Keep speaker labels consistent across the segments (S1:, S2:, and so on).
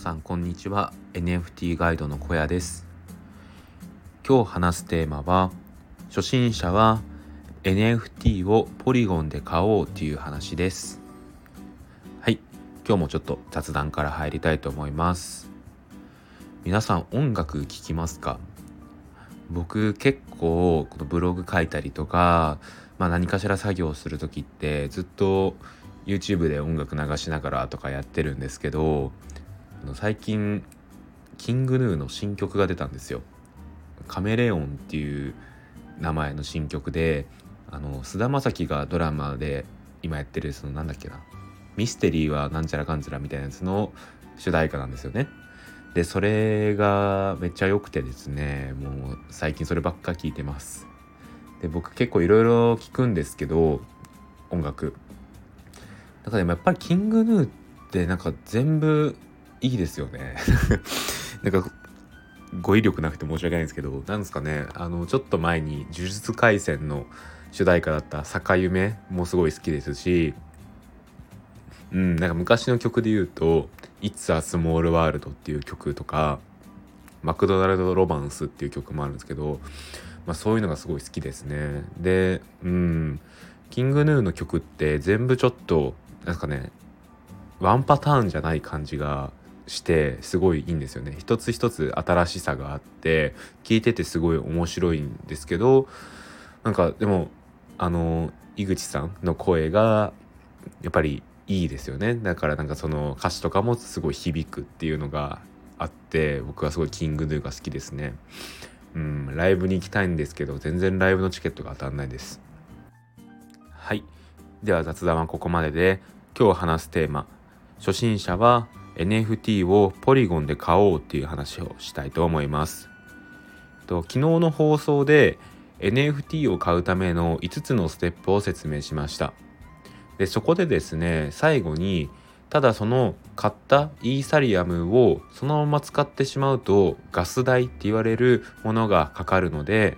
S1: さんこんにちは。NFT ガイドの小屋です。今日話すテーマは初心者は NFT をポリゴンで買おうっていう話です。はい。今日もちょっと雑談から入りたいと思います。皆さん音楽聴きますか？僕結構このブログ書いたりとか、まあ、何かしら作業する時ってずっと YouTube で音楽流しながらとかやってるんですけど最近キングヌーの新曲が出たんですよ。カメレオンっていう名前の新曲で菅田将暉がドラマで今やってるそのなんだっけなミステリーはなんちゃらかんちゃらみたいなやつの主題歌なんですよね。でそれがめっちゃ良くてですねもう最近そればっか聴いてます。で僕結構いろいろ聞くんですけど音楽。だからやっぱりキングヌーってなんか全部いいですよね。なんか語彙力なくて申し訳ないんですけどなんですかねあのちょっと前に「呪術廻戦」の主題歌だった「坂夢」もすごい好きですしうんなんか昔の曲で言うと「It's a Small World」っていう曲とか「マクドナルド・ロマンス」っていう曲もあるんですけど、まあ、そういうのがすごい好きですね。でうんキングヌーの曲って全部ちょっとなんかねワンパターンじゃない感じがしてすごいいいんですよね。一つ一つ新しさがあって聞いててすごい面白いんですけどなんかでもあの井口さんの声がやっぱりいいですよね。だからなんかその歌詞とかもすごい響くっていうのがあって僕はすごいキングヌーが好きですね。うんライブに行きたいんですけど全然ライブのチケットが当たんないです。はい。では雑談はここまでで今日話すテーマ初心者は NFT をポリゴンで買おうっていう話をしたいと思います。と昨日の放送で NFT を買うための5つのステップを説明しました。でそこでですね最後にただその買ったイーサリアムをそのまま使ってしまうとガス代って言われるものがかかるので、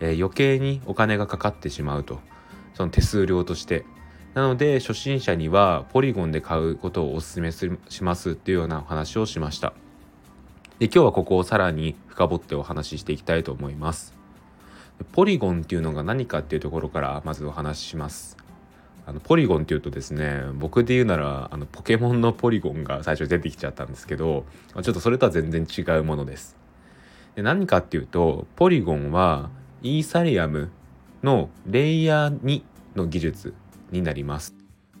S1: えー、余計にお金がかかってしまうとその手数料としてなので初心者にはポリゴンで買うことをお勧めしますっていうようなお話をしました。で今日はここをさらに深掘ってお話ししていきたいと思います。ポリゴンっていうのが何かっていうところからまずお話しします。あのポリゴンっていうとですね僕で言うならあのポケモンのポリゴンが最初出てきちゃったんですけどちょっとそれとは全然違うものです。で何かっていうとポリゴンはイーサリアムのレイヤー2の技術になります。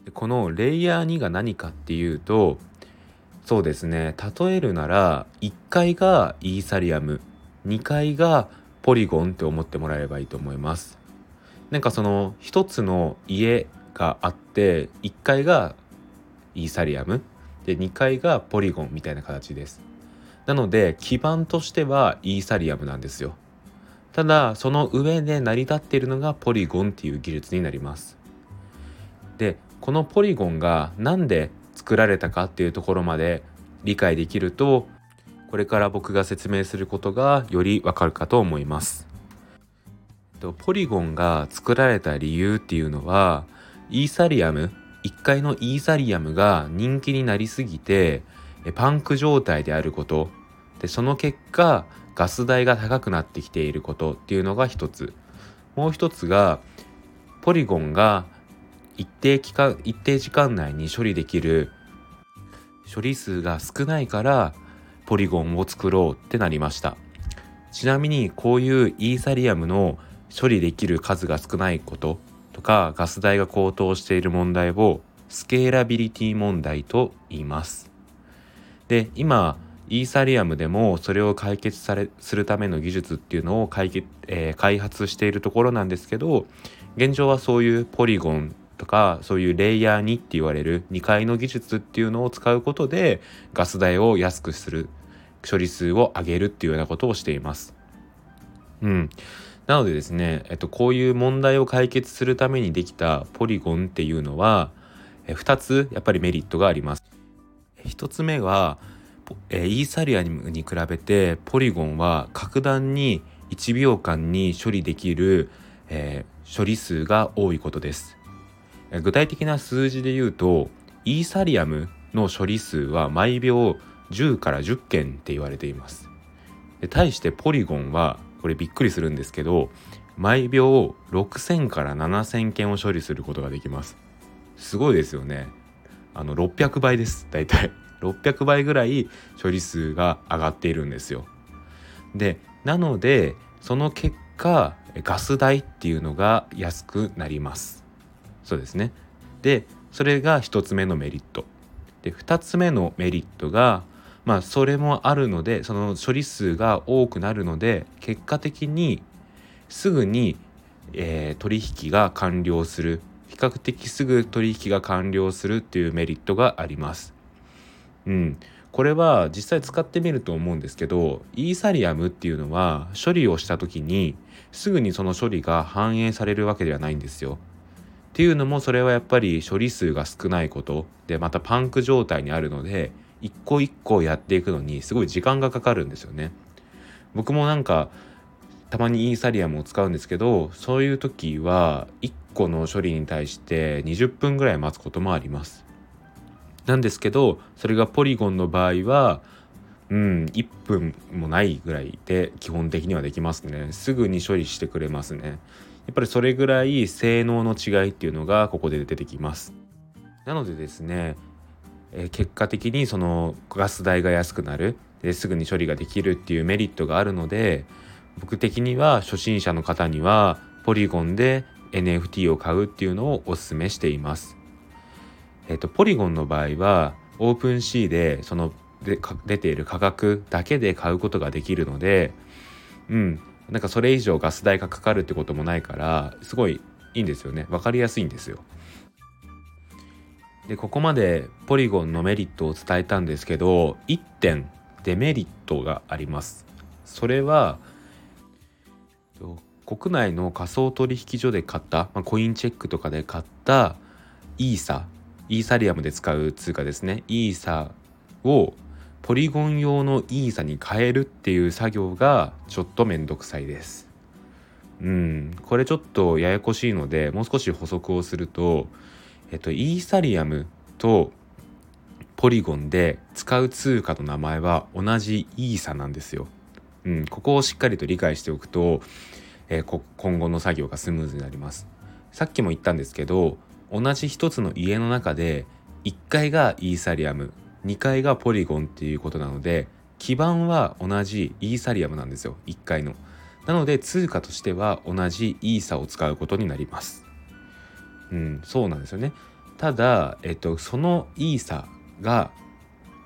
S1: でこのレイヤー2が何かっていうとそうですね例えるなら1階がイーサリアム2階がポリゴンって思ってもらえればいいと思います。なんかその一つの家があって1階がイーサリアムで2階がポリゴンみたいな形です。なので基盤としてはイーサリアムなんですよ。ただその上で成り立っているのがポリゴンっていう技術になります。でこのポリゴンが何で作られたかっていうところまで理解できるとこれから僕が説明することがよりわかるかと思います。ポリゴンが作られた理由っていうのはイーサリアム1階のイーサリアムが人気になりすぎてパンク状態であることでその結果ガス代が高くなってきていることっていうのが一つもう一つがポリゴンが一定期間一定時間内に処理できる処理数が少ないからポリゴンを作ろうってなりました。ちなみにこういうイーサリアムの処理できる数が少ないこととかガス代が高騰している問題をスケーラビリティ問題と言います。で今イーサリアムでもそれを解決されするための技術っていうのを解決、えー、開発しているところなんですけど現状はそういうポリゴンとかそういうレイヤー2って言われる2階の技術っていうのを使うことでガス代を安くする処理数を上げるっていうようなことをしています。うん、なのでですね、えっと、こういう問題を解決するためにできたポリゴンっていうのは2つやっぱりメリットがあります。1つ目はイーサリアムに比べてポリゴンは格段に1秒間に処理できる、えー、処理数が多いことです。具体的な数字で言うとイーサリアムの処理数は毎秒10から10件って言われています。対してポリゴンはこれびっくりするんですけど毎秒6000から7000件を処理することができます。すごいですよね。あの600倍です大体。600倍ぐらい処理数が上がっているんですよ。でなのでその結果ガス代っていうのが安くなります。そうですねでそれが1つ目のメリットで2つ目のメリットがまあそれもあるのでその処理数が多くなるので結果的にすぐに、えー、取引が完了する比較的すぐ取引が完了するっていうメリットがあります。うん、これは実際使ってみると思うんですけどイーサリアムっていうのは処理をした時にすぐにその処理が反映されるわけではないんですよ。っていうのもそれはやっぱり処理数が少ないことでまたパンク状態にあるので一個一個やっていくのにすごい時間がかかるんですよね。僕もなんかたまにイーサリアムを使うんですけどそういう時は1個の処理に対して20分ぐらい待つこともあります。なんですけどそれがポリゴンの場合はうん1分もないぐらいで基本的にはできますねすぐに処理してくれますねやっぱりそれぐらい性能の違いっていうのがここで出てきます。なのでですね、え、結果的にそのガス代が安くなる。ですぐに処理ができるっていうメリットがあるので僕的には初心者の方にはポリゴンで NFT を買うっていうのをお勧めしています。えっ、と、ポリゴンの場合は、オープンシーで、その、で出ている価格だけで買うことができるので、うん、なんかそれ以上ガス代がかかるってこともないから、すごいいいんですよね。分かりやすいんですよ。で、ここまでポリゴンのメリットを伝えたんですけど、1点デメリットがあります。それは、国内の仮想取引所で買った、まあ、コインチェックとかで買ったイーサイーサリアムで使う通貨ですねイーサをポリゴン用のイーサに変えるっていう作業がちょっとめんどくさいです。うん、これちょっとややこしいのでもう少し補足をすると、えっと、イーサリアムとポリゴンで使う通貨の名前は同じイーサなんですよ。うん、ここをしっかりと理解しておくと、えー、今後の作業がスムーズになります。さっきも言ったんですけど同じ一つの家の中で1階がイーサリアム2階がポリゴンっていうことなので基盤は同じイーサリアムなんですよ1階の。なので通貨としては同じイーサを使うことになります。うん、そうなんですよね。ただ、えっと、そのイーサが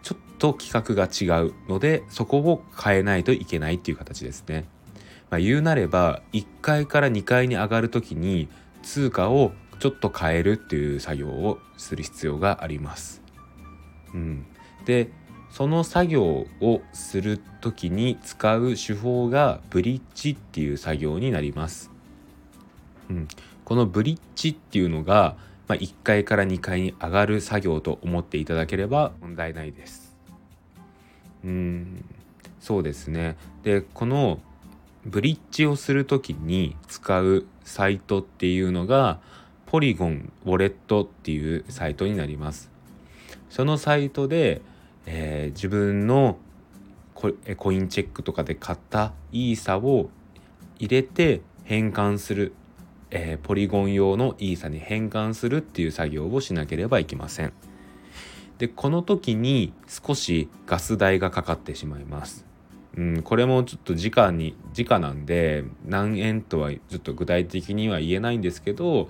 S1: ちょっと規格が違うのでそこを変えないといけないっていう形ですね。まあ、言うなれば1階から2階に上がる時に通貨をちょっと変えるっていう作業をする必要があります。うん、でその作業をする時に使う手法がブリッジっていう作業になります。うん、このブリッジっていうのが、まあ、1階から2階に上がる作業と思っていただければ問題ないです。うんそうですね。でこのブリッジをする時に使うサイトっていうのがポリゴンウォレットっていうサイトになります。そのサイトで、えー、自分のコインチェックとかで買ったイーサを入れて変換する、えー、ポリゴン用のイーサに変換するっていう作業をしなければいけません。でこの時に少しガス代がかかってしまいます。うん、これもちょっと時価に時価なんで何円とはちょっと具体的には言えないんですけど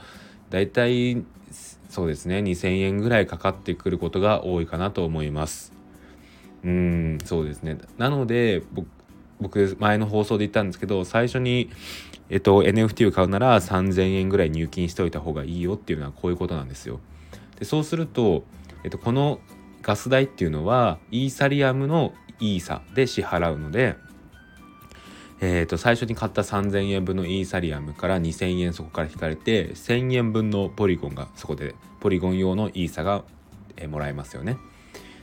S1: だいたいそうですね。2,000円ぐらいかかってくることが多いかなと思います。うんそうですね。なので僕前の放送で言ったんですけど最初に、えっと、NFT を買うなら3,000円ぐらい入金しておいた方がいいよっていうのはこういうことなんですよ。でそうすると、えっと、このガス代っていうのはイーサリアムのイーサで支払うのでえー、と最初に買った3000円分のイーサリアムから2000円そこから引かれて1000円分のポリゴンがそこでポリゴン用のイーサが、えー、もらえますよね。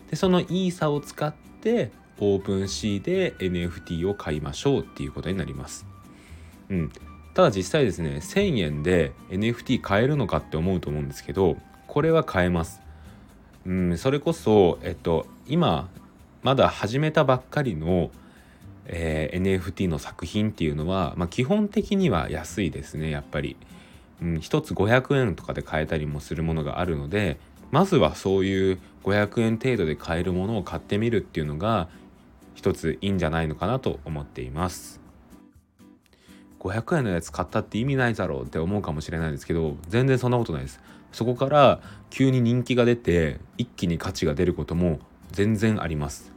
S1: でそのイーサを使ってオープンシーで NFT を買いましょうっていうことになります。うん、ただ実際ですね1000円で NFT 買えるのかって思うと思うんですけどこれは買えます。うん、それこそ、えっと、今まだ始めたばっかりの、えー、NFT の作品っていうのは、まあ、基本的には安いですねやっぱり。うん、1つ500円とかで買えたりもするものがあるのでまずはそういう500円程度で買えるものを買ってみるっていうのが一ついいんじゃないのかなと思っています。500円のやつ買ったって意味ないだろうって思うかもしれないですけど全然そんなことないですそこから急に人気が出て一気に価値が出ることも全然あります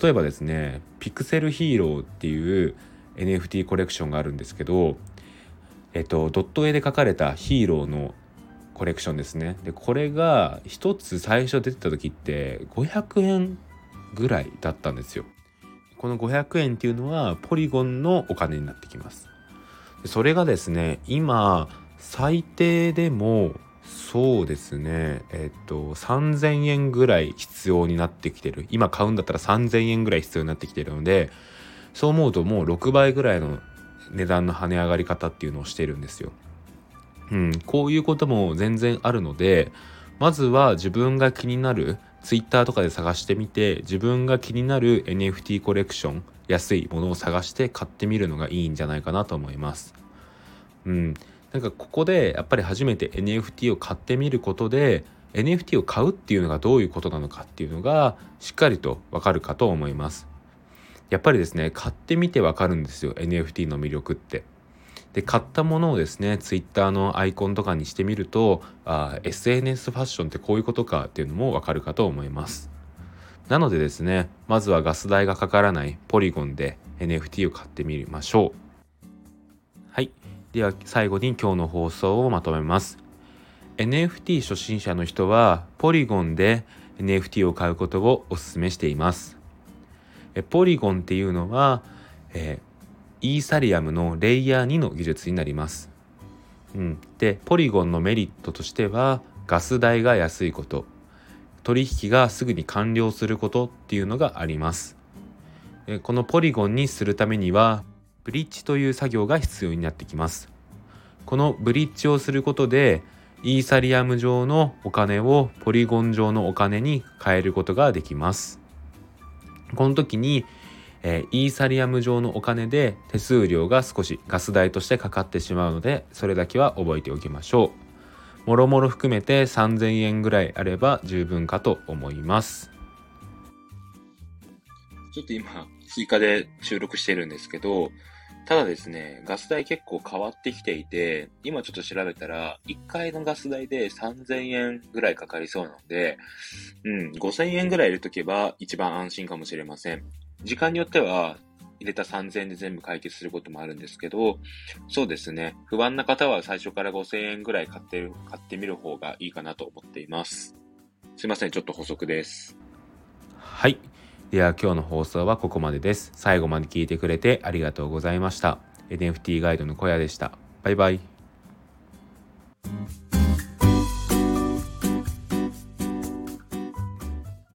S1: 例えばですねピクセルヒーローっていう NFT コレクションがあるんですけどえっとドット絵で描かれたヒーローのコレクションですね。でこれが一つ最初出てた時って500円ぐらいだったんですよ。この500円っていうのはポリゴンのお金になってきます。それがですね今最低でもそうですねえっと3000円ぐらい必要になってきてる今買うんだったら3000円ぐらい必要になってきてるのでそう思うともう6倍ぐらいの値段の跳ね上がり方っていうのをしてるんですよ。うん、こういうことも全然あるのでまずは自分が気になる Twitter とかで探してみて自分が気になる NFT コレクション安いものを探して買ってみるのがいいんじゃないかなと思います。うん、なんかここでやっぱり初めて NFT を買ってみることで NFT を買うっていうのがどういうことなのかっていうのがしっかりとわかるかと思います。やっぱりですね買ってみてわかるんですよ NFT の魅力って。で買ったものをですね Twitter のアイコンとかにしてみるとあ SNS ファッションってこういうことかっていうのもわかるかと思いますなのでですねまずはガス代がかからないポリゴンで NFT を買ってみましょうでは最後に今日の放送をまとめます NFT 初心者の人はポリゴンで NFT を買うことをお勧めしていますポリゴンっていうのは、えーイーサリアムのレイヤー2の技術になります。うん、でポリゴンのメリットとしてはガス代が安いこと取引がすぐに完了することっていうのがあります。このポリゴンにするためにはブリッジという作業が必要になってきます。このブリッジをすることでイーサリアム上のお金をポリゴン上のお金に変えることができます。この時にえー、イーサリアム上のお金で手数料が少しガス代としてかかってしまうのでそれだけは覚えておきましょうもろもろ含めて3000円ぐらいあれば十分かと思いますちょっと今追加で収録してるんですけどただですね、ガス代結構変わってきていて、今ちょっと調べたら、1回のガス代で3000円ぐらいかかりそうなので、うん、5000円ぐらい入れとけば一番安心かもしれません。時間によっては入れた3000円で全部解決することもあるんですけど、そうですね。不安な方は最初から5000円ぐらい買ってる、買ってみる方がいいかなと思っています。すいません。ちょっと補足です。はい。では今日の放送はここまでです。最後まで聞いてくれてありがとうございました。NFT ガイドの小屋でした。バイバイ。